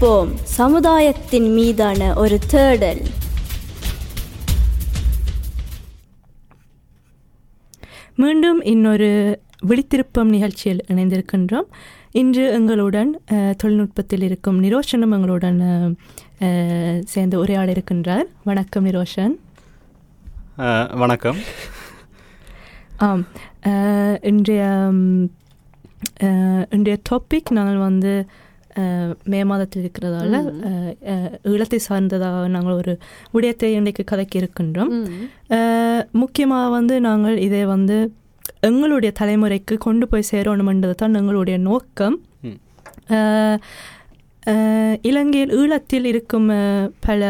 விழித்திருப்போம் சமுதாயத்தின் மீதான ஒரு தேடல். மீண்டும் இன்னொரு விழித்திருப்பம் நிகழ்ச்சியில் இணைந்திருக்கின்றோம். இன்று எங்களுடன் தொழில்நுட்பத்தில் இருக்கும் நிரோஷனும் எங்களுடன் சேர்ந்து உரையாட இருக்கின்றார் வணக்கம் நிரோஷன். வணக்கம். ஆம். இன்றைய இன்றைய டாபிக் நாங்கள் வந்து மே மாதத்தில் இருக்கிறதால ஈழத்தை சார்ந்ததாக நாங்கள் ஒரு விடயத்தை இன்றைக்கு கதைக்க இருக்கின்றோம் முக்கியமாக வந்து நாங்கள் இதை வந்து எங்களுடைய தலைமுறைக்கு கொண்டு போய் சேரணுமென்றது தான் எங்களுடைய நோக்கம் இலங்கையில் ஈழத்தில் இருக்கும் பல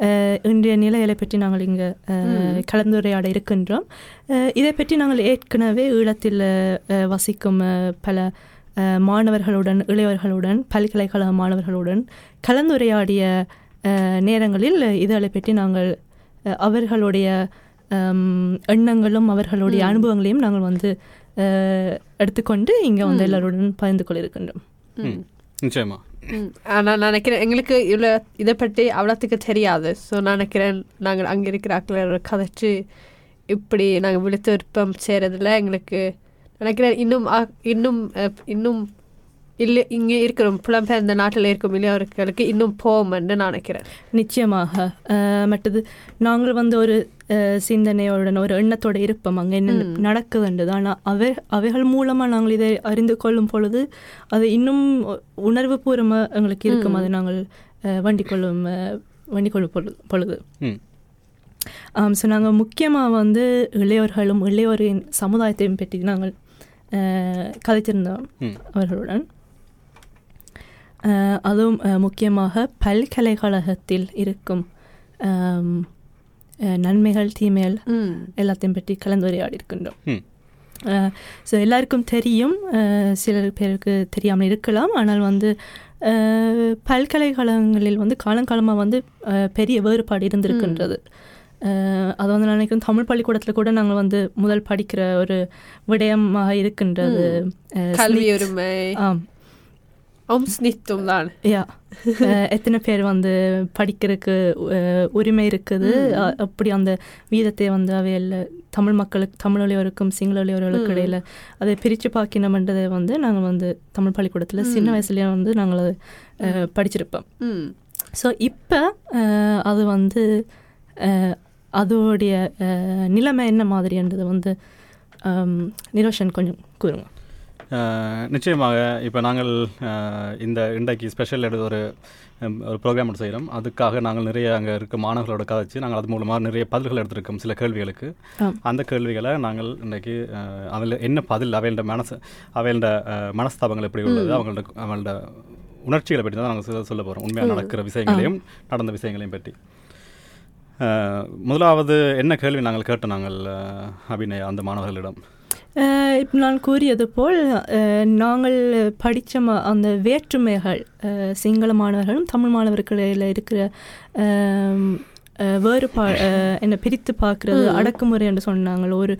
அஹ், இன்றைய நிலைகளை பற்றி நாங்கள் இங்கே கலந்துரையாட இருக்கின்றோம் இதை பற்றி நாங்கள் ஏற்கனவே ஈழத்தில் வசிக்கும் பல மாணவர்களுடன் இளையவர்களுடன் பல்கலைக்கழக மாணவர்களுடன் கலந்துரையாடிய நேரங்களில் இதுகளை பற்றி நாங்கள் அவர்களுடைய எண்ணங்களும் அவர்களுடைய அனுபவங்களையும் நாங்கள் வந்து எடுத்துக்கொண்டு இங்கே வந்து எல்லாருடன் பகிர்ந்து கொள்ள இருக்கின்றோம் ம், நிச்சயமா. ம். ஆனா நான் நினைக்கிறேன் எங்களுக்கு இவ்வளோ இதை பற்றி அவ்வளோத்துக்கு தெரியாது. ஸோ நான் நினைக்கிறேன் நாங்கள் அங்கே இருக்கிற ஆக்களோட கதைச்சு இப்படி நாங்கள் விழுத்து விருப்பம் செய்கிறதுல எங்களுக்கு நினைக்கிறேன் இன்னும் இன்னும் இன்னும் இல்லை இங்கே இருக்கிறோம் புலம்பெயர்ந்த நாட்டில் இருக்கும் இளையவர்களுக்கு இன்னும் போகும்னு நான் நினைக்கிறேன். நிச்சயமாக. மற்றது நாங்கள் வந்து ஒரு சிந்தனையுடன் ஒரு எண்ணத்தோட இருப்போம். அங்கே என்ன நடக்குதுன்றது ஆனால் அவை அவைகள் மூலமாக நாங்கள் இதை அறிந்து கொள்ளும் பொழுது அது இன்னும் உணர்வு பூர்வமாக எங்களுக்கு இருக்கும். அது நாங்கள் அஹ், வண்டிக் கொள்ளும் அஹ், வண்டிக் கொள்ளும் பொழுது பொழுது. ஸோ நாங்கள் முக்கியமாக வந்து இளையோர்களும் இளையோரின் சமுதாயத்தையும் பற்றி நாங்கள் கதைத்திருந்தோம் அவர்களுடன் அதுவும் முக்கியமாக பல்கலைக்கழகத்தில் இருக்கும் நன்மைகள் தீமைகள் எல்லாத்தையும் பற்றி கலந்துரையாடி இருக்கின்றோம் ஸோ எல்லாருக்கும் தெரியும் சிலர் பேருக்கு தெரியாமல் இருக்கலாம் ஆனால் வந்து பல்கலைக்கழகங்களில் வந்து காலங்காலமாக வந்து பெரிய வேறுபாடு இருந்திருக்கின்றது அது வந்து நான் நினைக்கிறேன் தமிழ் பள்ளிக்கூடத்தில் கூட நாங்கள் வந்து முதல் படிக்கிற ஒரு விடயமாக இருக்கின்றது கல்வி. உரிமை. ஆம். தான். யா. அஹ், எத்தனை பேர் வந்து படிக்கிறதுக்கு உரிமை இருக்குது? அப்படி அந்த வீதத்தை வந்து அவையில் தமிழ் மக்களுக்கு தமிழ் ஒளியோருக்கும் சிங்கள ஒளியோர்களுக்கு இடையில அதை பிரித்து பார்க்கணுமென்றதை வந்து நாங்கள் வந்து தமிழ் பள்ளிக்கூடத்தில் சின்ன வயசுலேயே வந்து நாங்கள் படிச்சிருப்போம். ஸோ இப்போ அது வந்து அதோடைய நிலைமை என்ன மாதிரின்றது வந்து நிரோஷன் கொஞ்சம் கூறுங்க. நிச்சயமாக இப்போ நாங்கள் இந்த இன்றைக்கு ஸ்பெஷல் எடுத்து ஒரு ஒரு ப்ரோக்ராம் செய்கிறோம். அதுக்காக நாங்கள் நிறைய அங்கே இருக்க மாணவர்களோட கதைச்சு நாங்கள் அது மூலமாக நிறைய பதில்கள் எடுத்திருக்கோம் சில கேள்விகளுக்கு. அந்த கேள்விகளை நாங்கள் இன்றைக்கு அதில் என்ன பதில் அவையோட மனசு அவையோட மனஸ்தாபங்கள் எப்படி உள்ளது அவங்களோட அவங்களோட உணர்ச்சிகளை பற்றி தான் நாங்கள் சொல்ல- போகிறோம் உண்மையாக நடக்கிற விஷயங்களையும் நடந்த விஷயங்களையும் பற்றி. முதலாவது என்ன கேள்வி நாங்கள் கேட்டோம் நாங்கள் அபிநயா அந்த மாணவர்களிடம்? இப்போ நான் கூறியது போல் நாங்கள் படித்த ம அந்த வேற்றுமைகள் சிங்கள மாணவர்களும் தமிழ் மாணவர்களில் இருக்கிற வேறுபா என்ன பிரித்து பார்க்குறது அடக்குமுறை என்று சொன்னாங்க. ஒரு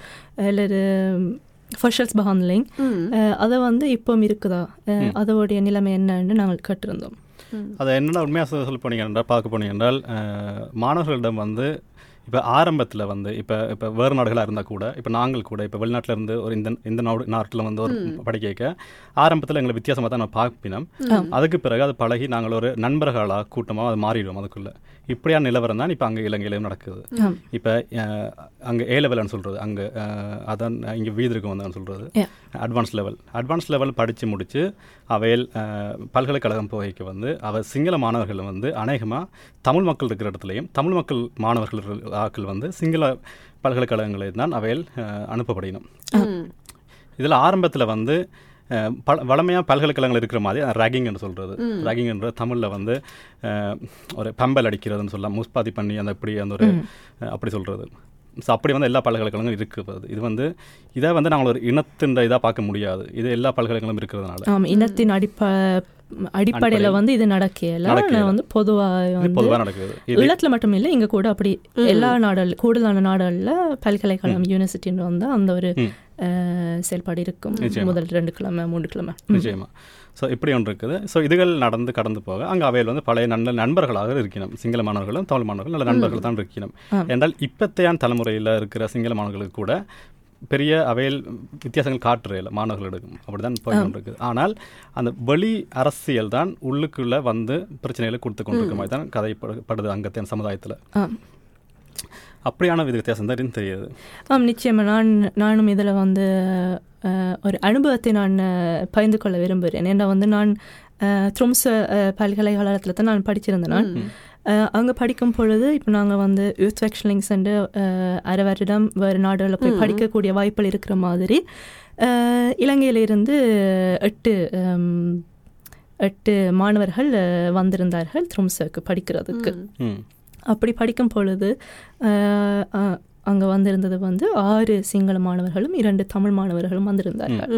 ஃபர்ஷல்ஸ் பஹான்லிங் அதை வந்து இப்போ இருக்குதா? அதோடைய நிலைமை என்னன்னு நாங்கள் கேட்டிருந்தோம். அதை என்னென்ன உண்மையாக சொல்ல போனீங்க என்றால் பார்க்க போனீங்க என்றால் மாணவர்களிடம் வந்து இப்போ ஆரம்பத்தில் வந்து இப்போ இப்போ வேறு நாடுகளாக இருந்தால் கூட இப்போ நாங்கள் கூட இப்போ வெளிநாட்டில் இருந்து ஒரு இந்த இந்த நாடு நாட்டில் வந்து ஒரு படிக்க வைக்க ஆரம்பத்தில் எங்களை வித்தியாசமாக தான் நான் பார்ப்பினோம். அதுக்கு பிறகு அது பழகி நாங்கள் ஒரு நண்பர்களாக கூட்டமாக அது மாறிடுவோம் அதுக்குள்ளே. இப்படியான நிலவரம் தான் இப்போ அங்கே இலங்கையிலும் நடக்குது. இப்போ அங்கே ஏ லெவல்னு சொல்கிறது அங்கே அதான் இங்கே வீதிருக்கு வந்தான்னு சொல்கிறது. அட்வான்ஸ் லெவல் அட்வான்ஸ் லெவல் படித்து முடித்து அவையில் பல்கலைக்கழகம் போகைக்கு வந்து அவ சிங்கள மாணவர்கள் வந்து அநேகமாக தமிழ் மக்கள் இருக்கிற இடத்துலையும் தமிழ் மக்கள் மாணவர்கள் ஆட்கள் வந்து சிங்கள பல்கலைக்கழகங்களில் தான் அவையில் அனுப்பப்படணும் இதில் ஆரம்பத்தில் வந்து பல வளமையாக பல்கலைக்கழகங்கள் இருக்கிற மாதிரி ரேகிங் என்று சொல்கிறது ரேகிங் என்ற தமிழில் வந்து ஒரு பம்பல் அடிக்கிறதுன்னு சொல்லலாம் முஸ்பாதி பண்ணி அந்த இப்படி அந்த ஒரு அப்படி சொல்கிறது ஸோ அப்படி வந்து எல்லா பல்கலைக்கழகங்களும் இருக்குது. இது வந்து இதை வந்து நாங்கள் ஒரு இனத்தின் இதாக பார்க்க முடியாது. இது எல்லா பல்கலைக்கழகங்களும் இருக்கிறதுனால. இனத்தின் அடிப்ப அடிப்படையில வந்து இது நடக்கல வந்து வந்து பொதுவாக நடக்குது. இது ஈழத்துல மட்டும் இல்லை இங்க கூட அப்படி எல்லா நாடுகள் கூடுதலான நாடுகள்ல பல்கலைக்கழகம் யூனிவர்சிட்டின்னு வந்து அந்த ஒரு செயல்பாடு இருக்கும். முதல் ரெண்டு கிழமை மூன்று கிழமை. நிச்சயமா. ஸோ இப்படி ஒன்று இருக்குது. ஸோ இதுகள் நடந்து கடந்து போக அங்கே அவையில் வந்து பழைய நல்ல நண்பர்களாக இருக்கணும் சிங்கள மாணவர்களும் தமிழ் மாணவர்களும் நல்ல நண்பர்கள் தான் இருக்கணும். என்றால் இப்பத்தையான் தலைமுறையில் இருக்கிற சிங்கள மாணவர்களுக்கு கூட பெரிய அவையில் வித்தியாசங்கள் காட்டுறையில் மாணவர்களிடம் அப்படிதான் போய் கொண்டிருக்குது ஆனால் அந்த வெளி அரசியல் தான் உள்ளுக்குள்ள வந்து பிரச்சனைகளை கொடுத்து கொண்டிருக்க மாதிரி தான் கதைப்படுது அங்கத்தின் சமுதாயத்தில். அப்படியான வித வித்தியாசம் தான் தெரியுது. ஆம் நிச்சயமா. நான் நானும் இதில் வந்து ஒரு அனுபவத்தை நான் பகிர்ந்து கொள்ள விரும்புகிறேன். ஏன்னா வந்து நான் த்ரும்ச பல்கலைக்கழகத்தில் தான் நான் படிச்சிருந்தேன். நான் அங்கே படிக்கும் பொழுது இப்போ நாங்கள் வந்து யூத் எக்ஷலிங்ஸ் அண்டு அரை வருடம் வேறு நாடுகளில் போய் படிக்கக்கூடிய வாய்ப்புகள் இருக்கிற மாதிரி இலங்கையிலிருந்து எட்டு எட்டு மாணவர்கள் வந்திருந்தார்கள் த்ரும்சக்கு படிக்கிறதுக்கு. அப்படி படிக்கும் பொழுது அங்கே வந்திருந்தது வந்து ஆறு சிங்கள மாணவர்களும் இரண்டு தமிழ் மாணவர்களும் வந்திருந்தார்கள்.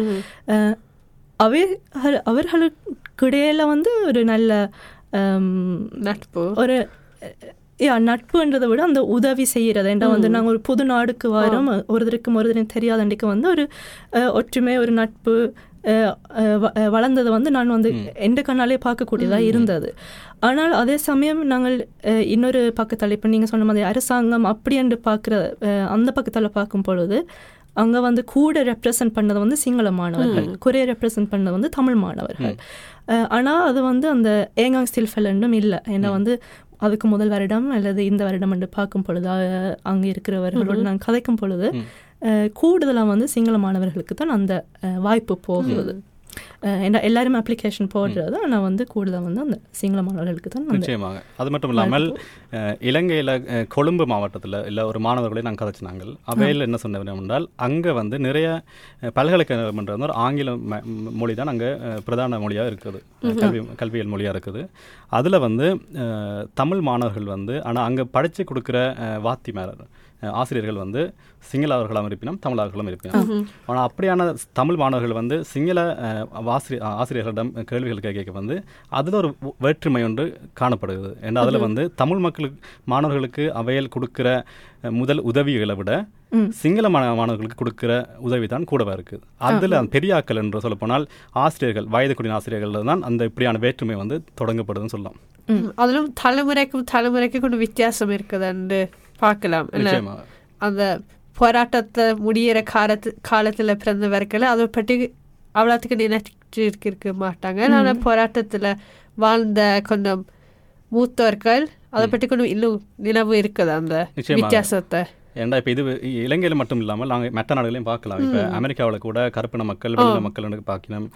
அவர்கள் அவர்களுக்கிடையில வந்து ஒரு நல்ல நட்பு. ஒரு யா நட்புன்றதை விட அந்த உதவி செய்யறது. ஏன்டா வந்து நாங்கள் ஒரு புது நாடுக்கு வரோம் ஒருத்தருக்கும் ஒருத்தரையும் தெரியாத அன்றைக்கு வந்து ஒரு ஒற்றுமை ஒரு நட்பு வளர்ந்ததை வந்து நான் வந்து எந்த கண்ணாலே பார்க்கக்கூடியதாக இருந்தது. ஆனால் அதே சமயம் நாங்கள் இன்னொரு பக்கத்தில் இப்போ நீங்கள் சொன்ன மாதிரி அரசாங்கம் அப்படி என்று பார்க்குற அந்த பக்கத்தில் பார்க்கும் பொழுது அங்கே வந்து கூட ரெப்ரசன்ட் பண்ணது வந்து சிங்கள மாணவர்கள். குறைய ரெப்ரசன்ட் பண்ணது வந்து தமிழ் மாணவர்கள். ஆனால் அது வந்து அந்த ஏங்காங் ஸ்டில் ஃபெலண்டும் இல்லை. ஏன்னா வந்து அதுக்கு முதல் வருடம் அல்லது இந்த வருடம் என்று பார்க்கும் பொழுது அங்கே இருக்கிறவர்களோடு நான் கதைக்கும் பொழுது கூடுதலாக வந்து சிங்கள மாணவர்களுக்கு தான் அந்த வாய்ப்பு போகுது. ஏன்னா எல்லாருமே அப்ளிகேஷன் போடுறது ஆனால் வந்து கூடுதலாக வந்து அந்த சிங்கள மாணவர்களுக்கு தான் நிச்சயமாக. அது மட்டும் இல்லாமல் இலங்கையில கொழும்பு மாவட்டத்தில் இல்லை ஒரு மாணவர்களை நாங்கள் கதைச்சினாங்க அவையில் என்ன சொன்ன என்றால் அங்கே வந்து நிறைய அஹ், பல்கலைக்கழகம்ன்றது வந்து ஒரு ஆங்கில மொழி தான் அங்கே பிரதான மொழியாக இருக்குது. கல்வி கல்வியல் மொழியாக இருக்குது. அதில் வந்து தமிழ் மாணவர்கள் வந்து ஆனால் அங்கே படித்து கொடுக்குற வாத்திமாரர் ஆசிரியர்கள் வந்து சிங்களவர்களும் இருப்பினும் தமிழர்களும் இருப்பினும் ஆனால் அப்படியான தமிழ் மாணவர்கள் வந்து சிங்கள ஆசிரியர் ஆசிரியர்களிடம் கேள்விகள் கேட்க வந்து அதில் ஒரு வேற்றுமை ஒன்று காணப்படுகிறது. ஏன்னா அதில் வந்து தமிழ் மக்களுக்கு மாணவர்களுக்கு அவையில் கொடுக்கிற முதல் உதவிகளை விட சிங்கள மாண- மாணவர்களுக்கு கொடுக்கிற உதவி தான் கூடவா இருக்குது. அதில் பெரியாக்கள் என்று சொல்லப்போனால் ஆசிரியர்கள் வயது கூடிய ஆசிரியர்கள் தான் அந்த இப்படியான வேற்றுமை வந்து தொடங்கப்படுதுன்னு சொல்லலாம். அதிலும் தலைமுறைக்கும் தலைமுறைக்கும் கொஞ்சம் வித்தியாசம் இருக்குதுன்னு பார்க்கலாம். நிச்சயமாக அந்த போராட்டத்தை முடியிற காலத்து காலத்துல பிறந்தவர்களை அதை பற்றி அவ்வளோத்துக்கு நினைச்சிட்டு இருக்க மாட்டாங்க ஆனால் போராட்டத்துல வாழ்ந்த கொஞ்சம் மூத்தோர்கள் அதை பற்றி கொஞ்சம் இன்னும் நினைவு இருக்குது அந்த. வித்தியாசத்தை. ஏன்டா இப்போ இது இலங்கையில் மட்டும் இல்லாமல் நாங்கள் மற்ற நாடுகளையும் பார்க்கலாம். இப்போ அமெரிக்காவில் கூட கருப்பின மக்கள் வெளியில மக்கள் பார்க்கணும்.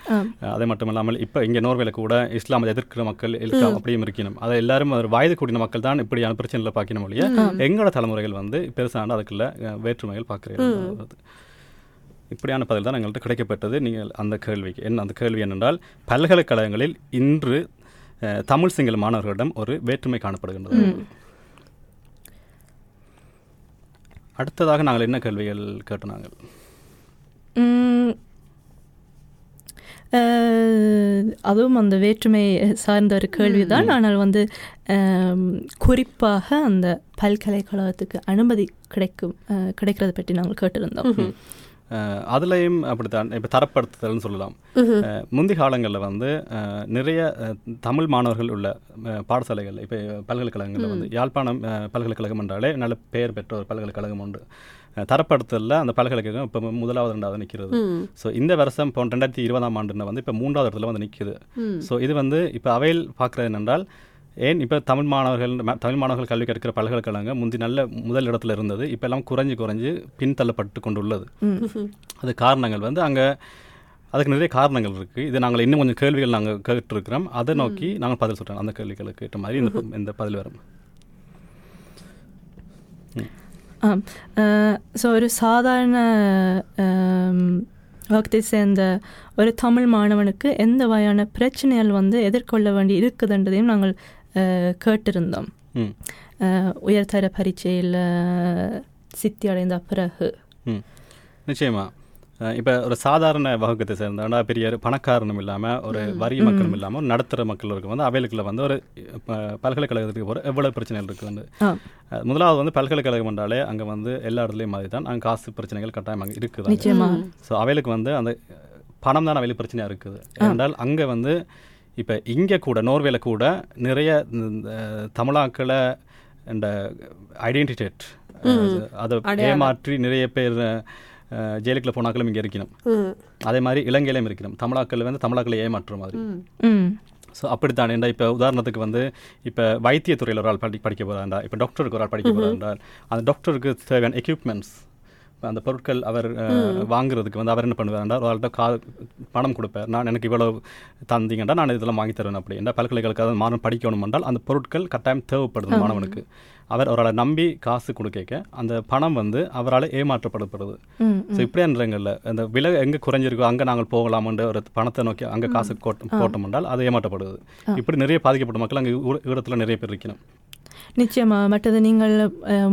அதே மட்டும் இல்லாமல் இப்போ இங்கே நோர்வேல கூட இஸ்லாமை எதிர்க்கிற மக்கள் இருக்கா அப்படியும் இருக்கணும். அதை எல்லாரும் ஒரு வயது கூடின மக்கள் தான் இப்படியான பிரச்சனைகளை பார்க்கணும் ஒழிய எங்களோட தலைமுறைகள் வந்து பெருசான அதுக்குள்ள வேற்றுமைகள் பார்க்குறீங்க இப்படியான பதில் தான் எங்கள்கிட்ட கிடைக்கப்பட்டது. நீங்கள் அந்த கேள்விக்கு என்ன அந்த கேள்வி என்னென்றால் பல்கலைக்கழகங்களில் இன்று தமிழ் சிங்கள மாணவர்களிடம் ஒரு வேற்றுமை காணப்படுகின்றது. அடுத்ததாக நாங்கள் என்ன கேள்விகள் கேட்டு நாங்கள் அதுவும் அந்த வேற்றுமை சார்ந்த ஒரு கேள்விதான். ஆனால் வந்து குறிப்பாக அந்த பல்கலைக்கழகத்துக்கு அனுமதி கிடைக்கும் கிடைக்கிறத பற்றி நாங்கள் கேட்டிருந்தோம். அதுலயும் அப்படித்தான். இப்போ தரப்படுத்துதல்னு சொல்லலாம். முந்தி காலங்களில் வந்து நிறைய தமிழ் மாணவர்கள் உள்ள பாடசாலைகள் இப்போ பல்கலைக்கழகங்களில் வந்து யாழ்ப்பாணம் பல்கலைக்கழகம் என்றாலே நல்ல பெயர் பெற்ற ஒரு பல்கலைக்கழகம் உண்டு. தரப்படுத்தலில் அந்த பல்கலைக்கழகம் இப்போ முதலாவது ரெண்டாவது நிற்கிறது ஸோ இந்த வருஷம் இப்போ ரெண்டாயிரத்தி இருபதாம் ஆண்டுன்னு வந்து இப்போ மூன்றாவது இடத்துல வந்து நிற்குது ஸோ இது வந்து இப்போ அவையில் பார்க்குறது என்னென்றால் ஏன் இப்போ தமிழ் மாணவர்கள் தமிழ் மாணவர்கள் கல்வி கற்கிற பல்கலைக்கழகம் முந்தி நல்ல முதல் இடத்துல இருந்தது. இப்போ எல்லாம் குறைஞ்சு குறைஞ்சு பின்தள்ளப்பட்டு கொண்டுள்ளது. அது காரணங்கள் வந்து அங்கே அதுக்கு நிறைய காரணங்கள் இருக்குது இது நாங்கள் இன்னும் கொஞ்சம் கேள்விகள் நாங்கள் கேட்டுருக்கிறோம். அதை நோக்கி நாங்கள் பதில் சொல்கிறோம் அந்த கேள்விகளுக்கு ஏற்ற மாதிரி இந்த இந்த பதில் வரும். ஸோ ஒரு சாதாரண வகுத்தை சேர்ந்த ஒரு தமிழ் மாணவனுக்கு எந்த வகையான பிரச்சனைகள் வந்து எதிர்கொள்ள வேண்டி இருக்குதுன்றதையும் நாங்கள் கேட்டிருந்தோம் உயர்தர பரீட்சையில் சித்தி அடைந்த பிறகு நிச்சயமா இப்போ ஒரு சாதாரண வகுப்பத்தை சேர்ந்தா பெரிய பணக்காரனும் இல்லாமல் ஒரு வரி மக்களும் இல்லாமல் ஒரு நடுத்தர மக்களுக்கு வந்து அவைகளுக்குள்ள வந்து ஒரு பல்கலைக்கழகத்துக்கு போகிற எவ்வளவு பிரச்சனைகள் அஹ் முதலாவது வந்து பல்கலைக்கழகம் என்றாலே அங்கே வந்து எல்லா இடத்துலையும் மாதிரி தான் அங்கே காசு பிரச்சனைகள் கட்டாயம் அங்கே இருக்குது ஸோ அவைகளுக்கு வந்து அந்த பணம் தான் அவைகளுக்கு பிரச்சனையாக இருக்குது ஏனென்றால் அங்கே வந்து இப்போ இங்கே கூட நோர்வேல கூட நிறைய தமிழாக்களை இந்த ஐடென்டிடேட் அதை ஏமாற்றி நிறைய பேர் ஜெயிலுக்குள்ள போனாக்களும் இங்கே இருக்கணும். அதே மாதிரி இலங்கையிலும் இருக்கணும். தமிழாக்கள் வந்து தமிழாக்களை ஏமாற்றுற மாதிரி. ஸோ அப்படித்தான். ஏன்டா இப்போ உதாரணத்துக்கு வந்து இப்போ வைத்தியத்துறையில் ஒரு ஆள் படி படிக்க போகிறாண்டா இப்போ டாக்டருக்கு ஒரு ஆள் படிக்க போகிறாண்டால் அந்த டாக்டருக்கு தேவையான எக்யூப்மெண்ட்ஸ் அந்த பொருட்கள் அவர் வாங்குறதுக்கு வந்து அவர் என்ன பண்ணுவாருண்டா ஒரு ஆள்கிட்ட கா பணம் கொடுப்பார். நான் எனக்கு இவ்வளவு தந்தீங்கன்னா நான் இதெல்லாம் வாங்கி தருவேன் அப்படி. என்ன பல்கலைக்கழக மாணவன் படிக்கணும் என்றால் அந்த பொருட்கள் கட்டாயம் தேவைப்படுது மாணவனுக்கு. அவர் அவரால் நம்பி காசு கொடுக்க அந்த பணம் வந்து அவரால் ஏமாற்றப்படுகிறது. ம் ஸோ இப்படியான இடங்களில் அந்த விலை எங்கே குறைஞ்சிருக்கோ அங்கே நாங்கள் போகலாம்ன்ற ஒரு பணத்தை நோக்கி அங்கே காசு போட்டோம் என்றால் அது ஏமாற்றப்படுது. இப்படி நிறைய பாதிக்கப்பட்ட மக்கள் அங்கே இடத்துல நிறைய பேர் இருக்கணும் நிச்சயமா மற்றது நீங்கள்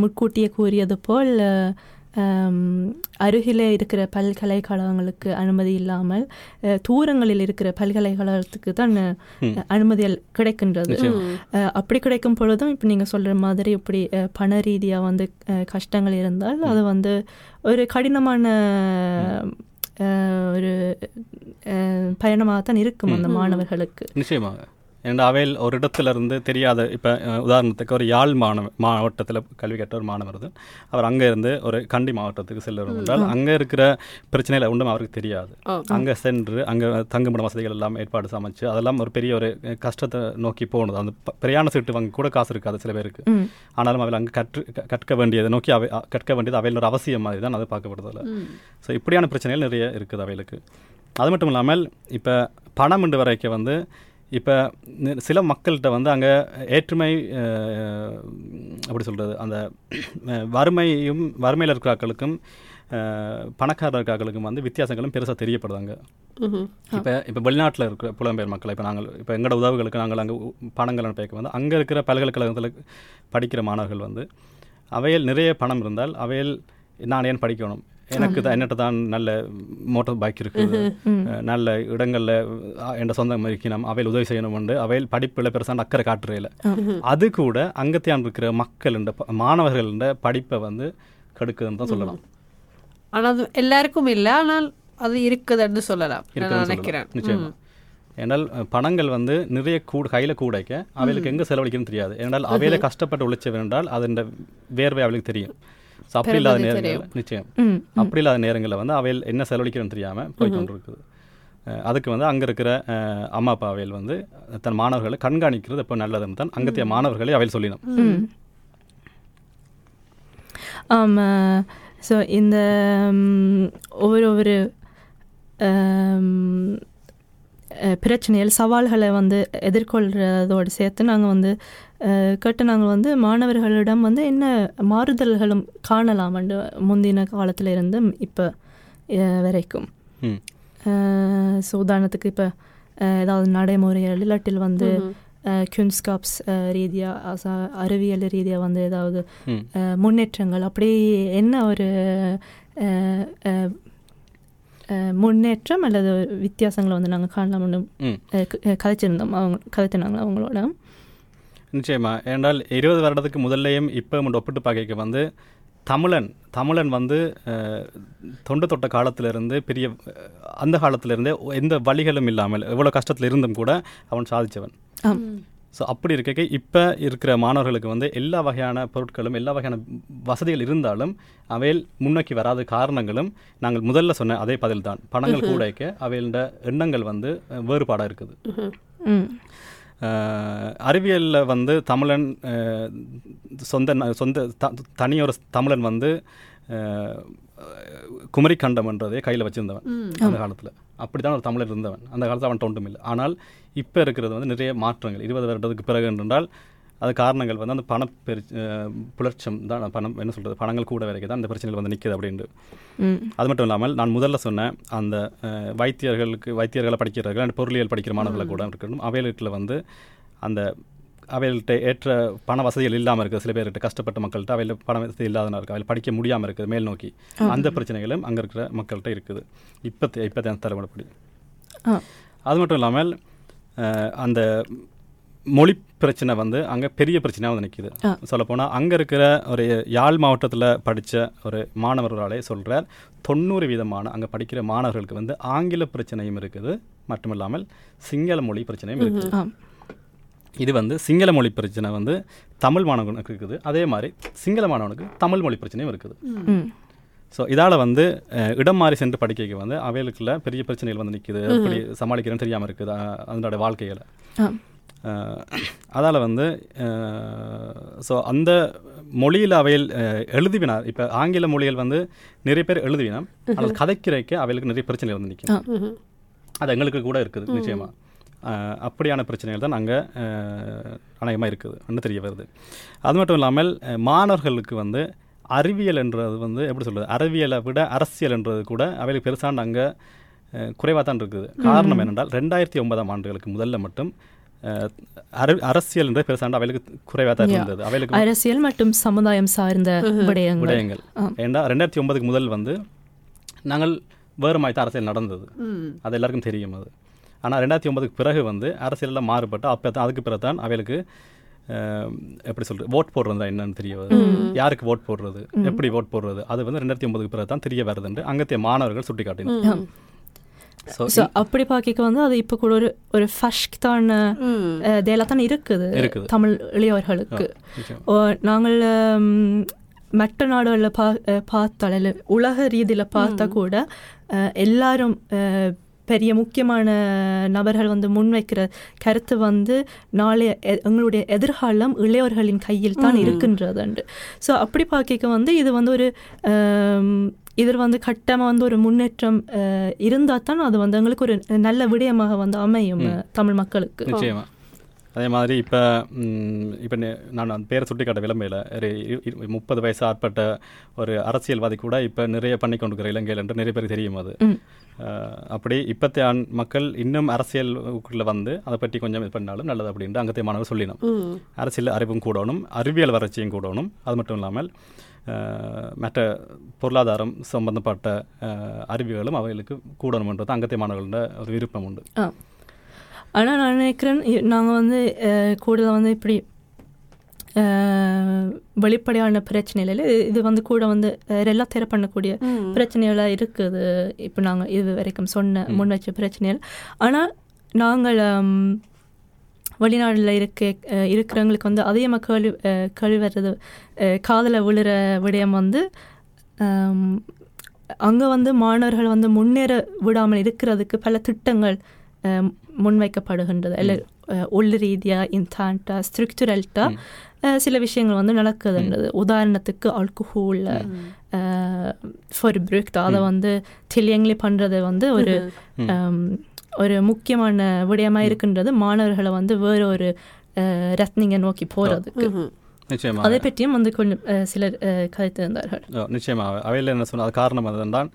முன்கூட்டியே கூறியது போல் அருகிலே இருக்கிற பல்கலைக்கழகங்களுக்கு அனுமதி இல்லாமல் தூரங்களில் இருக்கிற பல்கலைக்கழகத்துக்கு தான் அஹ், அனுமதிகள் கிடைக்கின்றது அப்படி கிடைக்கும் பொழுதும் இப்போ நீங்கள் சொல்கிற மாதிரி இப்படி பண ரீதியாக வந்து கஷ்டங்கள் இருந்தால் அது வந்து ஒரு கடினமான ஒரு பயணமாக தான் இருக்கும் அந்த மாணவர்களுக்கு நிச்சயமாக ஏன்னா அவையில் ஒரு இடத்துல இருந்து தெரியாத இப்போ உதாரணத்துக்கு ஒரு யாழ் மாணவ மாவட்டத்தில் கல்வி கற்ற ஒரு மாணவர். அவர் அங்கே இருந்து ஒரு கண்டி மாவட்டத்துக்கு செல்லும் என்றால் அங்கே இருக்கிற பிரச்சனைகள் ஒன்றும் அவருக்கு தெரியாது. அங்கே சென்று அங்கே தங்குமிட வசதிகள் எல்லாம் ஏற்பாடு சமைச்சு அதெல்லாம் ஒரு பெரிய ஒரு கஷ்டத்தை நோக்கி போகணும் அந்த பிரயாண சீட்டு வாங்க கூட காசு இருக்காது சில பேருக்கு. ஆனாலும் அவையில் அங்கே கற்று க- கற்க வேண்டியதை நோக்கி அவை கற்க வேண்டியது அவையில் ஒரு அவசியம் மாதிரி தான் அது பார்க்கப்படுறதில்ல ஸோ இப்படியான பிரச்சனைகள் நிறைய இருக்குது அவைகளுக்கு. அது மட்டும் இல்லாமல் இப்போ பணம் என்று வரைக்கும் வந்து இப்போ சில மக்கள்கிட்ட வந்து அங்கே ஏற்றுமை அப்படி சொல்கிறது அந்த வறுமையும் வறுமையில் இருக்கிற ஆட்களுக்கும் அஹ், பணக்காரர் இருக்கிற ஆட்களுக்கும் வந்து வித்தியாசங்களும் பெருசாக தெரியப்படுதாங்க. இப்போ இப்போ வெளிநாட்டில் இருக்கிற புலம்பெயர் மக்கள் இப்போ நாங்கள் இப்போ எங்களோட உதவுகளுக்கு நாங்கள் அங்கே பணங்கள் அனுப்பிக்க வந்து அங்கே இருக்கிற பல்கலைக்கழகத்தில் படிக்கிற மாணவர்கள் வந்து அவையில் நிறைய பணம் இருந்தால் அவையில் நான் ஏன் படிக்கணும்? எனக்கு தான் என்னட்ட தான் நல்ல மோட்டார் பைக் இருக்குது. நல்ல இடங்களில் என் சொந்தம் இருக்கணும் அவையில் உதவி செய்யணும் உண்டு அவையில் படிப்பில் பெருசாக அக்கறை காட்டுறையில் அது கூட அங்கத்தியான் இருக்கிற மக்கள் மாணவர்கள் படிப்பை வந்து கெடுக்குதுன்னு தான் சொல்லலாம். ஆனால் அது எல்லாருக்கும் இல்லை. ஆனால் அது இருக்குதுன்னு சொல்லலாம். நினைக்கிறேன். ஏனால் பணங்கள் வந்து நிறைய கூட கையில் கூடைக்க அவைகளுக்கு எங்கே செலவழிக்கணும்னு தெரியாது. ஏனால் அவையில கஷ்டப்பட்டு உழைச்சவன் என்றால் அதன் வேர்வை அவளுக்கு தெரியும். ஸோ அப்படி இல்லாத நேரங்களில் நிச்சயம். அப்படி இல்லாத நேரங்களில் வந்து அவையில் என்ன செலவழிக்கணும்னு தெரியாமல் போய் கொண்டு இருக்குது அஹ், அதுக்கு வந்து அங்கே இருக்கிற அம்மா அப்பா அவையில் வந்து தன் மாணவர்களை கண்காணிக்கிறது எப்போ நல்லதுன்னு தான் அங்கத்திய மாணவர்களை அவையில் சொல்லினோம் ஸோ இந்த ஒவ்வொரு அஹ், பிரச்சனைகள் சவால்களை வந்து எதிர்கொள்கிறதோடு சேர்த்து நாங்கள் வந்து கேட்டு நாங்கள் வந்து மாணவர்களிடம் வந்து என்ன மாறுதல்களும் காணலாம் வந்து முந்தின காலத்தில் இருந்து இப்போ வரைக்கும். ஸோ உதாரணத்துக்கு இப்போ ஏதாவது நடைமுறைகள் இல்லாட்டில் வந்து குன்ஸ்காப்ஸ் ரீதியாக அறிவியல் ரீதியாக வந்து ஏதாவது முன்னேற்றங்கள் அப்படி என்ன ஒரு முன்னேற்றம் அல்லது வித்தியாசங்களை வந்து நாங்கள் காணலாம்னு ம் அஹ், க- அஹ், கதைச்சிருந்தோம் அவங்க கதைச்சினாங்க அவங்களோட நிச்சயமா ஏனால் இருபது வருடத்துக்கு முதல்லையும் இப்போ ஒப்பிட்டு பார்க்க வந்து தமிழன் தமிழன் வந்து தொண்டு தொட்ட காலத்திலிருந்து பெரிய அந்த காலத்திலிருந்தே எந்த வழிகளும் இல்லாமல் எவ்வளோ கஷ்டத்தில் இருந்தும் கூட அவன் சாதிச்சவன் ஆம் ஸோ அப்படி இருக்க இப்போ இருக்கிற மாணவர்களுக்கு வந்து எல்லா வகையான பொருட்களும் எல்லா வகையான வசதிகள் இருந்தாலும் அவையில் முன்னோக்கி வராத காரணங்களும் நாங்கள் முதல்ல சொன்ன அதே பதில் தான் பணங்கள் கூடைக்க அவையோட எண்ணங்கள் வந்து அஹ், வேறுபாடா இருக்குது. அறிவியலில் வந்து தமிழன் சொந்த சொந்த த தனியொரு தமிழன் வந்து குமரிக்கண்டம்ன்றதே கையில் வச்சிருந்தவன் அந்த காலத்தில். அப்படி தான் ஒரு தமிழர் இருந்தவன். அந்த காலத்தில் அவன் தோண்டும் இல்லை. ஆனால் இப்போ இருக்கிறது வந்து நிறைய மாற்றங்கள். இருபது வருடத்துக்கு பிறகு என்றால் அது காரணங்கள் வந்து அந்த பண பெரு புலட்சம் தான் பணம் என்ன சொல்கிறது பணங்கள் கூட வரைக்கும் தான் இந்த பிரச்சனைகள் வந்து நிற்குது அப்படின்ட்டு. அது மட்டும் இல்லாமல் நான் முதல்ல சொன்னேன் அந்த வைத்தியர்களுக்கு வைத்தியர்களை படிக்கிறவர்கள் and பொருளியல் படிக்கிற மாணவர்களை கூட இருக்கணும் அவைகளுக்குள்ள வந்து அந்த அவைகள்கிட்ட ஏற்ற பண வசதிகள் இல்லாமல் இருக்குது சில பேர்கிட்ட கஷ்டப்பட்ட மக்கள்கிட்ட அவையில் பண வசதி இல்லாதனா இருக்குது அவையில் படிக்க முடியாமல் இருக்குது மேல் நோக்கி அந்த பிரச்சனைகளும் அங்கே இருக்கிற மக்கள்கிட்ட இருக்குது. இப்போ இப்போ தலைமுறைப்படி அது மட்டும் இல்லாமல் அந்த மொழி பிரச்சனை வந்து அங்கே பெரிய பிரச்சனையாக வந்து நிற்கிது. சொல்லப்போனால் அங்கே இருக்கிற ஒரு யாழ் மாவட்டத்தில் படித்த ஒரு மாணவர்களாலே சொல்கிறார் தொண்ணூறு வீதமான அங்கே படிக்கிற மாணவர்களுக்கு வந்து ஆங்கில பிரச்சனையும் இருக்குது. மட்டும் இல்லாமல் சிங்கள மொழி பிரச்சனையும் இருக்குது. இது வந்து சிங்கள மொழி பிரச்சனை வந்து தமிழ் மாணவனுக்கு இருக்குது. அதே மாதிரி சிங்கள மாணவனுக்கு தமிழ் மொழி பிரச்சனையும் இருக்குது. ஸோ இதால் வந்து இடம் மாறி சென்று படிக்க வந்து அவைகளுக்குள்ள பெரிய பிரச்சனைகள் வந்து நிற்குது எப்படி சமாளிக்கிறேன்னு தெரியாமல் இருக்குது அதனோட வாழ்க்கையில். அதால் வந்து ஸோ அந்த மொழியில் அவையில் எழுதுவினா இப்போ ஆங்கில மொழிகள் வந்து நிறைய பேர் எழுதுவினா ஆனால் கதைக்கிறதுக்கு அவைகளுக்கு நிறைய பிரச்சனைகள் வந்து நிற்கும் அது எங்களுக்கு கூட இருக்குது நிச்சயமா. அஹ், அப்படியான பிரச்சனைகள் தான் அங்கே அநேகமாக இருக்குது தெரிய வருது. அது மட்டும் இல்லாமல் மாணவர்களுக்கு வந்து அறிவியல் என்றது வந்து எப்படி சொல்றது? அறிவியலை விட அரசியல் என்றது கூட அவைகளுக்கு பெருசான அங்கே குறைவாக தான் இருக்குது. காரணம் என்னென்றால் ரெண்டாயிரத்தி ஒன்பதாம் ஆண்டுகளுக்கு முதல்ல மட்டும் அரசியல் என்ற பெருசாண்டு அவைகளுக்கு குறைவாக தான் இருந்தது. அவைகளுக்கு அரசியல் மற்றும் சமுதாயம் சார்ந்த விடயங்கள். விடயங்கள். ஏண்டா ரெண்டாயிரத்தி ஒன்பதுக்கு முதல் வந்து நாங்கள் வேறு மாதிரி தான் அரசியல் நடந்தது. அது எல்லாருக்கும் தெரியும் அது. ஆனால் ரெண்டாயிரத்தி ஒன்பதுக்கு பிறகு வந்து அரசியலில் மாறுபட்டு அப்போ தான் அதுக்கு பிறகு தான் அவைகளுக்கு எப்படி சொல்றது ஓட் போடுறது என்னன்னு தெரிய வருது. யாருக்கு ஓட் போடுறது? எப்படி ஓட் போடுறது? அது வந்து ரெண்டாயிரத்தி ஒன்பதுக்கு பிறகு தான் தெரிய வருதுன்னு அங்கத்திய மாணவர்கள் சுட்டி காட்டினார் ஸோ அப்படி பார்க்க வந்து அது இப்போ கூட ஒரு ஒரு ஃபஷ்தான இதெல்லாம் தான் இருக்குது. தமிழ் இளையோர்களுக்கு. ஓ, நாங்கள் மற்ற நாடுகளில் பா பார்த்தால் உலக ரீதியில் பார்த்தா கூட அஹ், எல்லாரும் அஹ், பெரிய முக்கியமான நபர்கள் வந்து முன்வைக்கிற கருத்து வந்து நாளைய எங்களுடைய எதிர்காலம் இளையோர்களின் கையில் தான் இருக்கின்றதுண்டு. ஸோ அப்படி பார்க்க வந்து இது வந்து ஒரு இதில் வந்து கட்டமாக வந்து ஒரு முன்னேற்றம் இருந்தால் தான் அது வந்து எங்களுக்கு ஒரு நல்ல விடயமாக வந்து அமையும் தமிழ் மக்களுக்கு. நிச்சயமா. அதே மாதிரி இப்போ இப்போ நான் அந்த பேரை சுட்டி காட்ட விளம்பையில் ஒரு முப்பது வயசு ஆட்பட்ட ஒரு அரசியல்வாதி கூட இப்போ நிறைய பண்ணி கொண்டிருக்கிற இலங்கையில் என்று நிறைய பேருக்கு தெரியும் அது. அப்படி இப்போத்தைய ஆண் மக்கள் இன்னும் அரசியலுக்குள்ள வந்து அதை பற்றி கொஞ்சம் இது பண்ணாலும் நல்லது அப்படின்ட்டு அங்கத்தைய மாணவர் சொல்லினோம். அரசியல் அறிவும் கூடணும் அறிவியல் வளர்ச்சியும் கூடணும். அது மட்டும் இல்லாமல் மற்ற பொருளாதாரம் சம்பந்தப்பட்ட அறிவுகளும் அவைகளுக்கு கூடணும்ன்றது அங்கத்தைய மாணவர்களோட ஒரு விருப்பம் உண்டு. ஆனால் நான் நினைக்கிறேன் நாங்கள் வந்து கூடுதல் வந்து இப்படி வெளிப்படையான பிரச்சனைகள். இது- வந்து கூட வந்து எல்லா பண்ணக்கூடிய பிரச்சனைகளாக இருக்குது. இப்போ நாங்கள் இது வரைக்கும் சொன்ன முன் வச்ச பிரச்சனைகள். ஆனால் நாங்கள் வெளிநாடுல இருக்க இருக்கிறவங்களுக்கு வந்து அதிகமாக கேள்வி கேள்வி வர்றது காதில் விழுற விடயம் வந்து அங்கே வந்து மாணவர்கள் வந்து முன்னேற விடாமல் இருக்கிறதுக்கு பல திட்டங்கள் முன்வைக்கப்படுகின்றது. இல்லை உள் ரீதியாக இன்தான்ட்டா ஸ்ட்ரக்சுரல்ட்டா சில விஷயங்கள் வந்து நடக்குதுன்றது. உதாரணத்துக்கு ஆல்கஹோல் ஃபொர்ப்ரூக் அதை வந்து தில்லியங்களி பண்ணுறது வந்து ஒரு ஒரு முக்கியமான விடயமாக இருக்கின்றது. மாணவர்களை வந்து வேற ஒரு ரத்னிங்க நோக்கி போகிறதுக்கு நிச்சயமா அதை பற்றியும் வந்து கொஞ்சம் சிலர் கதைத்திருந்தார்கள் நிச்சயமாக. அவையில் என்ன சொன்ன காரணம் அதுதான்.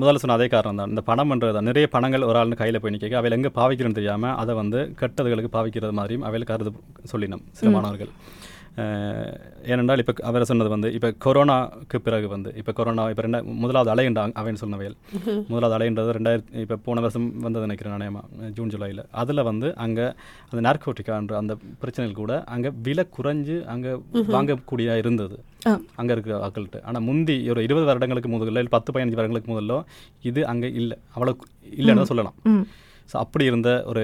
முதல்ல சொன்ன அதே காரணம் தான். இந்த பணம்ன்றது தான். நிறைய பணங்கள் ஒரு ஆளுன்னு கையில் போய் நிற்க அவையில் எங்கே பாவிக்கிறோன்னு தெரியாமல் அதை வந்து கெட்டதுகளுக்கு பாவிக்கிறது மாதிரியும் அவையில் கருது சொல்லினோம் சில மாணவர்கள். ஏனென்றால் இப்போ அவரை சொன்னது வந்து இப்போ கொரோனாக்கு பிறகு வந்து இப்போ கொரோனா இப்போ ரெண்டா முதலாவது அலைன்றாங்க அவன் சொன்னவையில். முதலாவது அலைன்றது ரெண்டாயிரத்தி இப்போ போன வருஷம் வந்தது நினைக்கிறேன் நாணயமா ஜூன் ஜூலையில் அதில் வந்து அங்கே அந்த நார்கோட்டிக்கான்ற அந்த பிரச்சனைகள் கூட அங்கே விலை குறைஞ்சு அங்கே வாங்கக்கூடிய இருந்தது. அங்கே இருக்கிற ஆக்கள்கிட்ட ஆனால் முந்தி ஒரு இருபது வருடங்களுக்கு முதல்ல இல்லை பத்து பதினஞ்சு வருடங்களுக்கு முதல்ல இது அங்கே இல்லை. அவ்வளோ இல்லைன்னு சொல்லலாம். ஸோ அப்படி இருந்த ஒரு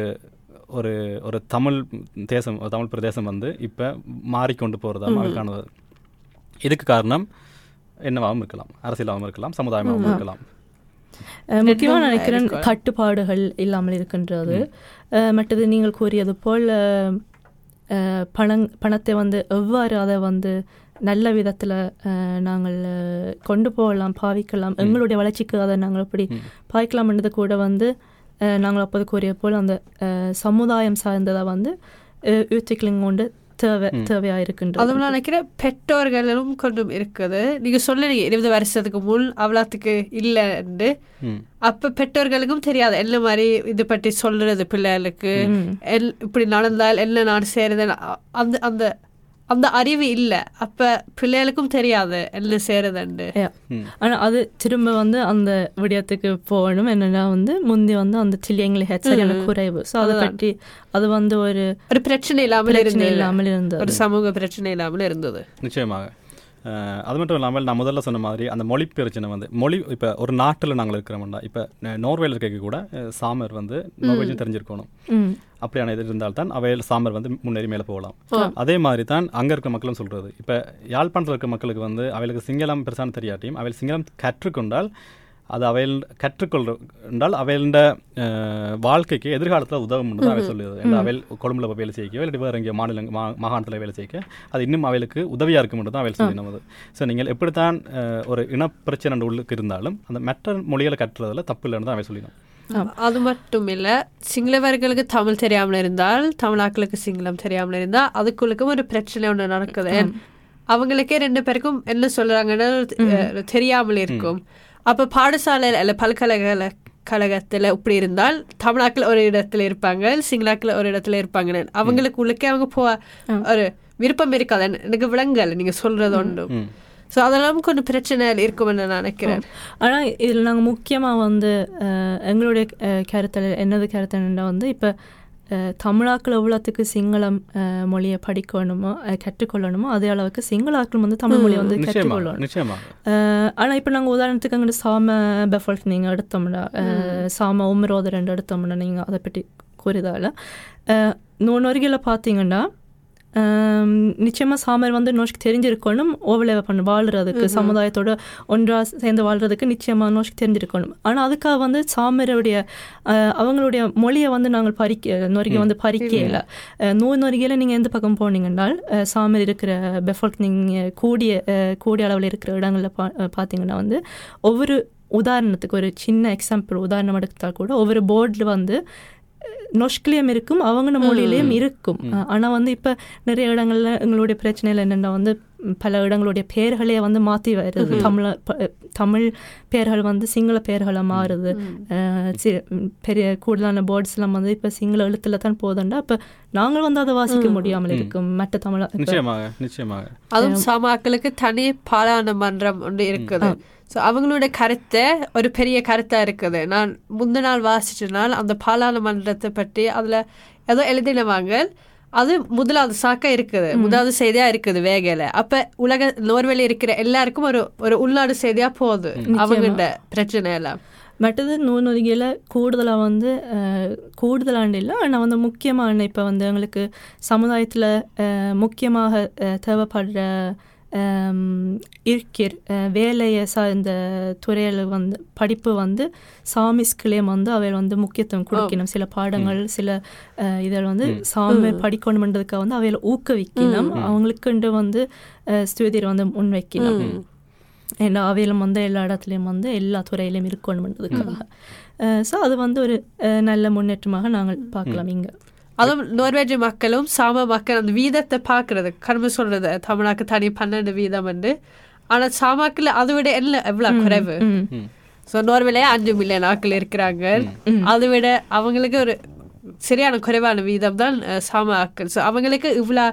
ஒரு ஒரு தமிழ் தேசம் தமிழ் பிரதேசம் வந்து இப்போ மாறிக்கொண்டு போகிறதா காணுது இதுக்கு காரணம் என்னவாகவும் இருக்கலாம். அரசியலாகவும் இருக்கலாம் சமுதாயமாகவும் இருக்கலாம். அஹ், முக்கியமா நினைக்கிறேன் கட்டுப்பாடுகள் இல்லாமல் இருக்கின்றது. அஹ், மற்றது நீங்கள் கூறியது போல் பணங் பணத்தை வந்து எவ்வாறு அதை வந்து நல்ல விதத்தில் நாங்கள் கொண்டு போகலாம் பாவிக்கலாம். எங்களுடைய வளர்ச்சிக்கு அதை நாங்கள் எப்படி பாவிக்கலாம்ன்றது கூட வந்து நாங்கள் அப்போது கூறிய போல் அந்த சமுதாயம் சார்ந்ததாக வந்து utveckling கொண்டு தேவை தேவையாக இருக்கின்றது அதுவும் நான் நினைக்கிறேன் பெற்றோர்களும் கொஞ்சம் இருக்குது. நீங்க சொன்னீங்க இருபது வருஷத்துக்கு முன் அவ்வளோத்துக்கு இல்லைன்னு அப்ப பெற்றோர்களுக்கும் தெரியாது என்ன மாதிரி இது பற்றி சொல்றது பிள்ளைகளுக்கு. எல்- இப்படி நடந்தால் என்ன நான் செய்யறது அந்த அந்த அந்த அறிவு இல்லை. அப்ப பிள்ளைகளுக்கும் தெரியாது என்ன செய்யறதுண்டு Yeah. ஆனா அது திரும்ப வந்து அந்த விடயத்துக்கு போகணும். என்னன்னா வந்து முந்தி வந்து அந்த சில்லியங்களை சரியான குறைவு. ஸோ அதை பற்றி அது வந்து ஒரு ஒரு பிரச்சனை இல்லாமல் பிரச்சனை இல்லாமல் இருந்தது. ஒரு சமூக பிரச்சனை இல்லாமல் இருந்தது. நிச்சயமாக. அது மட்டும் இல்லாமல் நான் முதல்ல சொன்ன மாதிரி அந்த மொழி பிரச்சனை வந்து மொழி இப்போ ஒரு நாட்டில் நாங்கள் இருக்கிறோம்டா. இப்போ நோர்வேல இருக்க கூட சாமர் வந்து நோர்வேஜும் தெரிஞ்சிருக்கணும். ம் அப்படியான இது இருந்தால்தான் அவையில் சாமர் வந்து முன்னேறி மேலே போகலாம். அதே மாதிரி தான் அங்கே இருக்க மக்களும் சொல்கிறது இப்போ யாழ்ப்பாணத்தில் இருக்க மக்களுக்கு வந்து அவைகளுக்கு சிங்களம் பெருசான தெரியாட்டியும் அவையில் சிங்களம் கற்றுக்கொண்டால் அது அவையில் கற்றுக்கொண்டால் அவையில வாழ்க்கைக்கு எதிர்காலத்தில் உதவும் என்று அவை சொல்லுது இந்த அவையில் கொழும்புல போய் வேலை செய்ய இல்லை வேறு எங்கே மாநில மாகாணத்தில் வேலை செய்ய அது இன்னும் அவைகளுக்கு உதவியாக இருக்கும் தான் அவையில் சொல்லி நமது ஸோ நீங்கள் எப்படித்தான் ஒரு இனப்பிரச்சனை உள்ளுக்கு இருந்தாலும் அந்த மற்ற மொழிகளை கற்றுறதுல தப்பு இல்லைன்னு தான் அவை சொல்லினோம். அது மட்டும் இல்ல சிங்களவர்களுக்கு தமிழ் தெரியாமல் இருந்தால் தமிழாக்களுக்கு சிங்களம் தெரியாமல் இருந்தால் அதுக்குள்ளுக்கும் ஒரு பிரச்சனை ஒன்று நடக்குது. அவங்களுக்கே ரெண்டு பேருக்கும் என்ன சொல்றாங்கன்னு தெரியாமல் இருக்கும். அப்ப பாடசாலையில் அல்ல பல்கலைக்கழக கழகத்துல இப்படி இருந்தால் தமிழாக்கள் ஒரு இடத்துல இருப்பாங்க சிங்களாக்கள் ஒரு இடத்துல இருப்பாங்க. அவங்களுக்கு உள்ளக்கே அவங்க போ ஒரு விருப்பம் இருக்காது. எனக்கு- விளங்கல நீங்க சொல்றது ஒன்றும். ஸோ அதெல்லாம் கொஞ்சம் பிரச்சனை இருக்கும்னு நான் நினைக்கிறேன். ஆனால் இதில் நாங்கள் முக்கியமாக வந்து எங்களுடைய கருத்தில் என்னது கருத்துன்னா வந்து இப்போ தமிழாக்கள் எவ்வளோத்துக்கு சிங்களம் மொழியை படிக்கணுமோ கற்றுக்கொள்ளணுமோ அதே அளவுக்கு சிங்களாக்கள் வந்து தமிழ் மொழியை வந்து கற்றுக்கொள்ளணும். ஆனால் இப்போ நாங்கள் உதாரணத்துக்கு அங்கே சாம பெஃபல்க் நீங்கள் எடுத்தோம்னா சாம உம்ரோத ரெண்டு எடுத்தோம்னா நீங்கள் அதை பற்றி கூறியதால் நூறுகில் பார்த்தீங்கன்னா நிச்சயமாக சாமர் வந்து நோஷ்க்கு தெரிஞ்சிருக்கணும். ஓவலேவை பண்ண வாழ்கிறதுக்கு சமுதாயத்தோட ஒன்றா சேர்ந்து வாழ்கிறதுக்கு நிச்சயமாக நோஷ்க்கு தெரிஞ்சிருக்கணும். ஆனால் அதுக்காக வந்து சாமருடைய அவங்களுடைய மொழியை வந்து நாங்கள் பறிக்க நொறுகி வந்து பறிக்கல நூறு நொறுகையில் நீங்கள் எந்த பக்கம் போனீங்கன்னால் சாமர் இருக்கிற பெஃபல்க் நீங்கள் கூடிய கூடிய அளவில் இருக்கிற இடங்களில் பா பார்த்தீங்கன்னா வந்து ஒவ்வொரு உதாரணத்துக்கு ஒரு சின்ன எக்ஸாம்பிள் உதாரணம் எடுத்தால் கூட ஒவ்வொரு போர்டில் வந்து நொஷ்கிலியம் இருக்கும் அவங்க மொழியிலையும் இருக்கும். ஆனால் வந்து இப்போ நிறைய இடங்கள்ல எங்களுடைய பிரச்சனைகள் என்னென்னா வந்து பல இடங்களுடைய பெயர்களே வந்து மாற்றி வருது. தமிழ ப- தமிழ் பெயர்கள் வந்து சிங்கள பெயர்களாக மாறுது. பெரிய கூடுதலான போர்ட்ஸ்லாம் வந்து இப்போ சிங்கள எழுத்துல தான் போதுண்டா அப்போ நாங்கள் வந்து அதை வாசிக்க முடியாமல் இருக்கும். மற்ற தமிழ நிச்சயமாக நிச்சயமாக. அதுவும் சமாக்களுக்கு தனி பாராளுமன்றம் ஒன்று இருக்குது. ஸோ அவங்களோட கருத்தை ஒரு பெரிய கருத்தா இருக்குது. நான் முந்தின நாள் வாசிச்ச நாள் அந்த பாராளுமன்றத்தை பற்றி அதுல ஏதோ எழுதினவாங்க. அது முதலாவது சாக்கா இருக்குது. முதலாவது செய்தியா இருக்குது வேகையில. அப்ப உலக நோர்வேல இருக்கிற எல்லாருக்கும் ஒரு ஒரு உள்நாடு செய்தியா போகுது அவங்கள்ட பிரச்சனை எல்லாம். மற்றது நூல்நொதிகையில் கூடுதலாக வந்து கூடுதலாண்டு இல்லை. ஆனால் வந்து முக்கியமான இப்போ வந்து எங்களுக்கு சமுதாயத்தில் முக்கியமாக தேவைப்படுற இருக்கிற வேலையை சார்ந்த துறையில் வந்து படிப்பு வந்து சாமிஸ்கிலேயும் வந்து அவையில் வந்து முக்கியத்துவம் கொடுக்கணும். சில பாடங்கள் சில இதில் வந்து சாமி படிக்கணுன்றதுக்காக வந்து அவையில் ஊக்குவிக்கணும். அவங்களுக்குண்டு வந்து ஸ்துதியை வந்து முன்வைக்கணும். ஏன்னா அவையிலும் வந்து எல்லா இடத்துலையும் வந்து எல்லா துறையிலையும் இருக்கணுன்றதுக்காக ஸோ அது வந்து ஒரு நல்ல முன்னேற்றமாக நாங்கள் பார்க்கலாம் இங்கே. அதுவும் நோர்வேஜ் மக்களும் சாம மக்கள் அந்த வீதத்தை பார்க்கறது. கரும்பு சொல்றது தமிழாக்கு தனி பன்னெண்டு வீதம் உண்டு ஆனா சாமாக்கில் அதை விட என்ன எவ்வளவு குறைவு? ஸோ நோர்வேலே அஞ்சு மில்லியன் ஆட்கள் இருக்கிறாங்க. அதை விட அவங்களுக்கு ஒரு சரியான குறைவான வீதம் தான் சாம ஆட்கள். ஸோ அவங்களுக்கு இவ்வளோ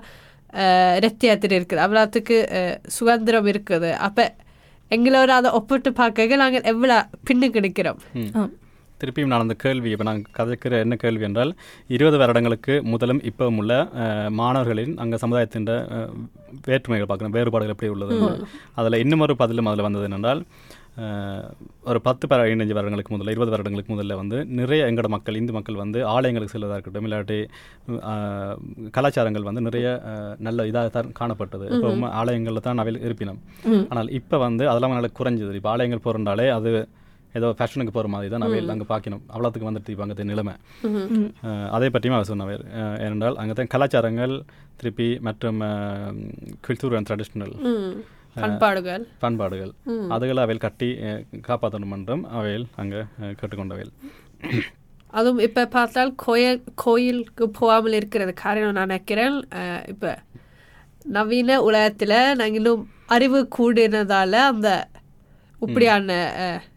ரெத்தியாத்திரி இருக்குது. அவ்வளோத்துக்கு அஹ், சுதந்திரம் இருக்குது. அப்போ எங்களோட அதை ஒப்பிட்டு பார்க்க நாங்கள் எவ்வளோ பின்னுக்கு நிற்கிறோம். திருப்பியும் நான் அந்த கேள்வி இப்போ நான் கதைக்கிற என்ன கேள்வி என்றால் இருபது வருடங்களுக்கு முதலும் இப்பவும் உள்ள மாணவர்களின் அங்கே சமுதாயத்தின் வேற்றுமைகள் பார்க்கணும் வேறுபாடுகள் எப்படி உள்ளது அதில் இன்னும் ஒரு பதிலும் அதில் வந்தது என்னென்றால் அஹ், ஒரு பத்து பதினைஞ்சு வருடங்களுக்கு முதல்ல இருபது வருடங்களுக்கு முதல்ல வந்து நிறைய எங்களோட மக்கள் இந்து மக்கள் வந்து ஆலயங்களுக்கு செல்வதாக இருக்கட்டும் இல்லாட்டி கலாச்சாரங்கள் வந்து நிறைய நல்ல இதாக தான் காணப்பட்டது. இப்போ ஆலயங்களில் தான் அவையில் இருப்பினம். ஆனால் இப்போ வந்து அதெல்லாம் நல்லா குறைஞ்சது. இப்போ ஆலயங்கள் போகிறனாலே அது ஏதோ ஃபேஷனுக்கு போகிற மாதிரி தான் அவையில் அங்கே பார்க்கணும் அவ்வளோத்துக்கு வந்துட்டு இப்போ அங்கே நிலைமை. அதை பற்றியும் அவர் சொன்னவர் ஏனென்றால் அங்கே தான் கலாச்சாரங்கள் திருப்பி மற்றும் கல்ச்சர் அண்ட் ட்ரெடிஷ்னல் பண்பாடுகள். பண்பாடுகள். அதுகளை அவையில் கட்டி காப்பாற்றணும் என்றும் அவையில் அங்கே கேட்டுக்கொண்டவையில். அதுவும் இப்போ பார்த்தால் கோயில் கோயிலுக்கு போகாமல் இருக்கிறது காரணம் நான் நினைக்கிறேன். இப்போ நவீன உலகத்தில் நாங்கள் இன்னும் அறிவு கூடினதால அந்த இப்படியான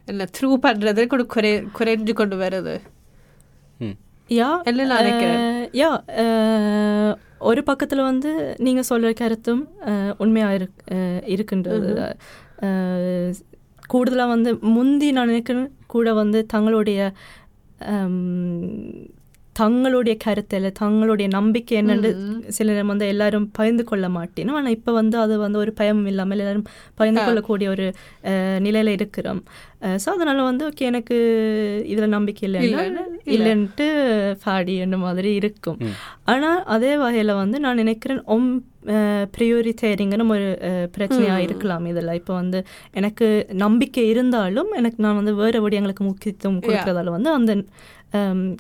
என்ன த்ரூ பண்ணுறது கூட குறை குறைஞ்சு கொண்டு வருது ம் யா என்ன நான் நினைக்கிறேன் யா ஒரு பக்கத்தில் வந்து நீங்கள் சொல்கிற கருத்தும் உண்மையாக இருக் இருக்கின்றது கூடுதலாக வந்து முந்தி நான் நினைக்கிறேன் கூட வந்து தங்களுடைய தங்களுடைய கருத்தில் தங்களுடைய நம்பிக்கை என்னன்னு சிலர் வந்து எல்லாரும் பகிர்ந்து கொள்ள மாட்டேனும். ஆனால் இப்போ வந்து அது வந்து ஒரு பயமும் இல்லாமல் எல்லாரும் பகிர்ந்து கொள்ளக்கூடிய ஒரு நிலையில இருக்கிறோம். ஸோ அதனால வந்து ஓகே எனக்கு இதில் நம்பிக்கை இல்லைன்னா இல்லைன்ட்டு ஃபாடி என்ற மாதிரி இருக்கும். ஆனால் அதே வகையில் வந்து நான் நினைக்கிறேன் ஒம் ப்ரியோரிட்டேரிங்கன்னு ஒரு பிரச்சனையாக இருக்கலாம். இதில் இப்போ வந்து எனக்கு நம்பிக்கை இருந்தாலும் எனக்கு நான் வந்து வேறு விடயங்களுக்கு முக்கியத்துவம் கொடுக்கறதால வந்து அந்த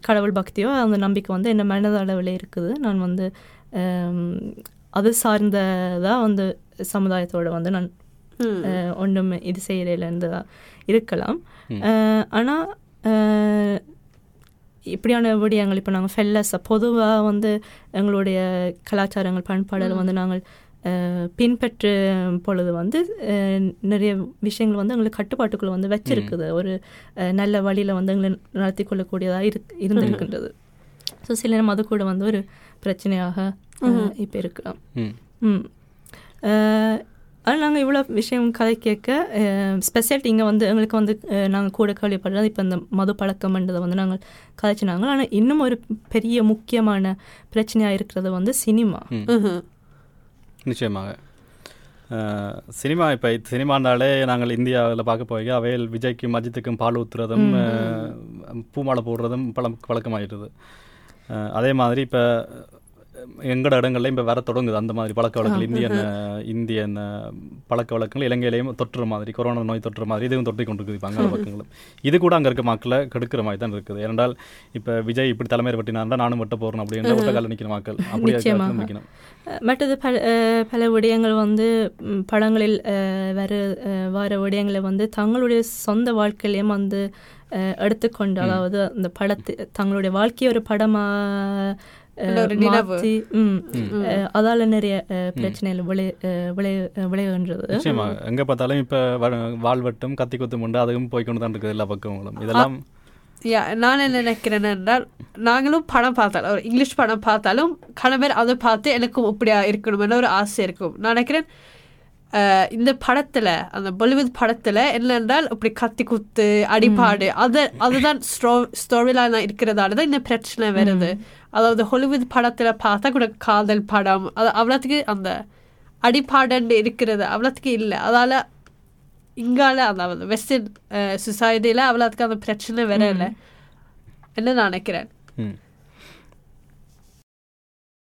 கடவுள் பக்தியோ அந்த நம்பிக்கை வந்து என்ன மனதளவில் இருக்குது. நான் வந்து அது சார்ந்ததாக வந்து சமுதாயத்தோட வந்து நான் ஒன்றும் இது செய்யலைன்னு இருக்கலாம். ஆனால் இப்படியான விடயங்கள் இப்போ நாங்கள் ஃபெல்லஸை பொதுவாக வந்து எங்களுடைய கலாச்சாரங்கள் பண்பாடுகள் வந்து நாங்கள் பின்பற்ற பொழுது வந்து நிறைய விஷயங்கள் வந்து எங்களுக்கு கட்டுப்பாட்டுக்குள்ள வந்து வச்சிருக்குது. ஒரு நல்ல வழியில் வந்து எங்களை நடத்தி கொள்ளக்கூடியதாக இரு இருந்திருக்கின்றது. ஸோ சில நேரம் அது கூட வந்து ஒரு பிரச்சனையாக இப்போ இருக்கலாம். ம். ஆனால் நாங்கள் இவ்வளோ விஷயம் கதை கேட்க ஸ்பெஷாலிட்டி இங்கே வந்து எங்களுக்கு வந்து நாங்கள் கூட கேள்விப்படுறது இப்போ இந்த மது பழக்கம்ன்றதை வந்து நாங்கள் கதைச்சினாங்க. ஆனால் இன்னும் ஒரு பெரிய முக்கியமான பிரச்சனையாக இருக்கிறது வந்து சினிமா. நிச்சயமாக. சினிமா இப்போ சினிமானாலே நாங்கள் இந்தியாவில் பார்க்க போய் அவையில் விஜய்க்கும் அஜித்துக்கும் பால் ஊத்துறதும் அஹ், பூமாலை போடுறதும் பழம் பழக்கமாயிடுது அஹ், அதே மாதிரி இப்போ எங்கட இடங்கள்லையும் இப்போ வர தொடங்குது. அந்த மாதிரி பழக்க வழக்கங்கள் இந்தியன் இந்தியன் பழக்க வழக்கங்கள் இலங்கையிலையும் தொற்றுற மாதிரி கொரோனா நோய் தொற்றுற மாதிரி இதுவும் தொற்றி கொண்டிருக்குது இப்போ அங்கே பக்கங்களும். இது கூட அங்கே இருக்க மக்களை கெடுக்கிற மாதிரி தான் இருக்குது. ஏனென்றால் இப்போ விஜய் இப்படி தலைமையை வெட்டினார்னா நானும் வெட்ட போகிறேன் அப்படின்ற ஒட்ட கால நிற்கிற மக்கள். அப்படி நிச்சயமாக. நிற்கணும் அஹ் மற்றது பல பல விடயங்கள் வந்து படங்களில் வர வர விடயங்களை வந்து தங்களுடைய சொந்த வாழ்க்கையிலையும் வந்து அஹ், எடுத்துக்கொண்டு அதாவது அந்த படத்து தங்களுடைய வாழ்க்கையை ஒரு படமா அஹ், இல்ல, ஒரு நினைவு. மாத்தி, ம், அஹ், அதால நிறைய பிரச்சனைகள் விளை அஹ், விளை விளைவுன்றது நிச்சயமா. எங்க பார்த்தாலும் இப்ப வாழ்வெட்டும் கத்தி குத்தும் உண்டு அதுவும் போய் கொண்டு தான் இருக்குது எல்லா பக்கங்களும். இதெல்லாம் யா நான் என்ன நினைக்கிறேன் என்றால் நாங்களும் படம் பார்த்தாலும் ஒரு இங்கிலீஷ் படம் பார்த்தாலும் கணவர் அதை பார்த்து எனக்கும் இப்படியா இருக்கணும்னு ஒரு ஆசை இருக்கும். நான் நினைக்கிறேன் இந்த படத்துல அந்த பாலிவுட் படத்துல என்னென்றால் இப்படி கத்தி குத்து அடிபாடு அது அதுதான் ஸ்டோரி லைனா இருக்கிறதால தான் இந்த பிரச்சனை வருது. அதாவது ஹாலிவுட் படத்துல பார்த்தா கூட காதல் படம் அது அவ்வளோத்துக்கு அந்த அடிப்பாடன்னு இருக்கிறது அவ்வளோத்துக்கு இல்லை. அதால இங்கால அதாவது வெஸ்டர்ன் சொசைட்டியில் அவ்வளோத்துக்கு அந்த பிரச்சனை வரல. என்ன நான் நினைக்கிறேன்.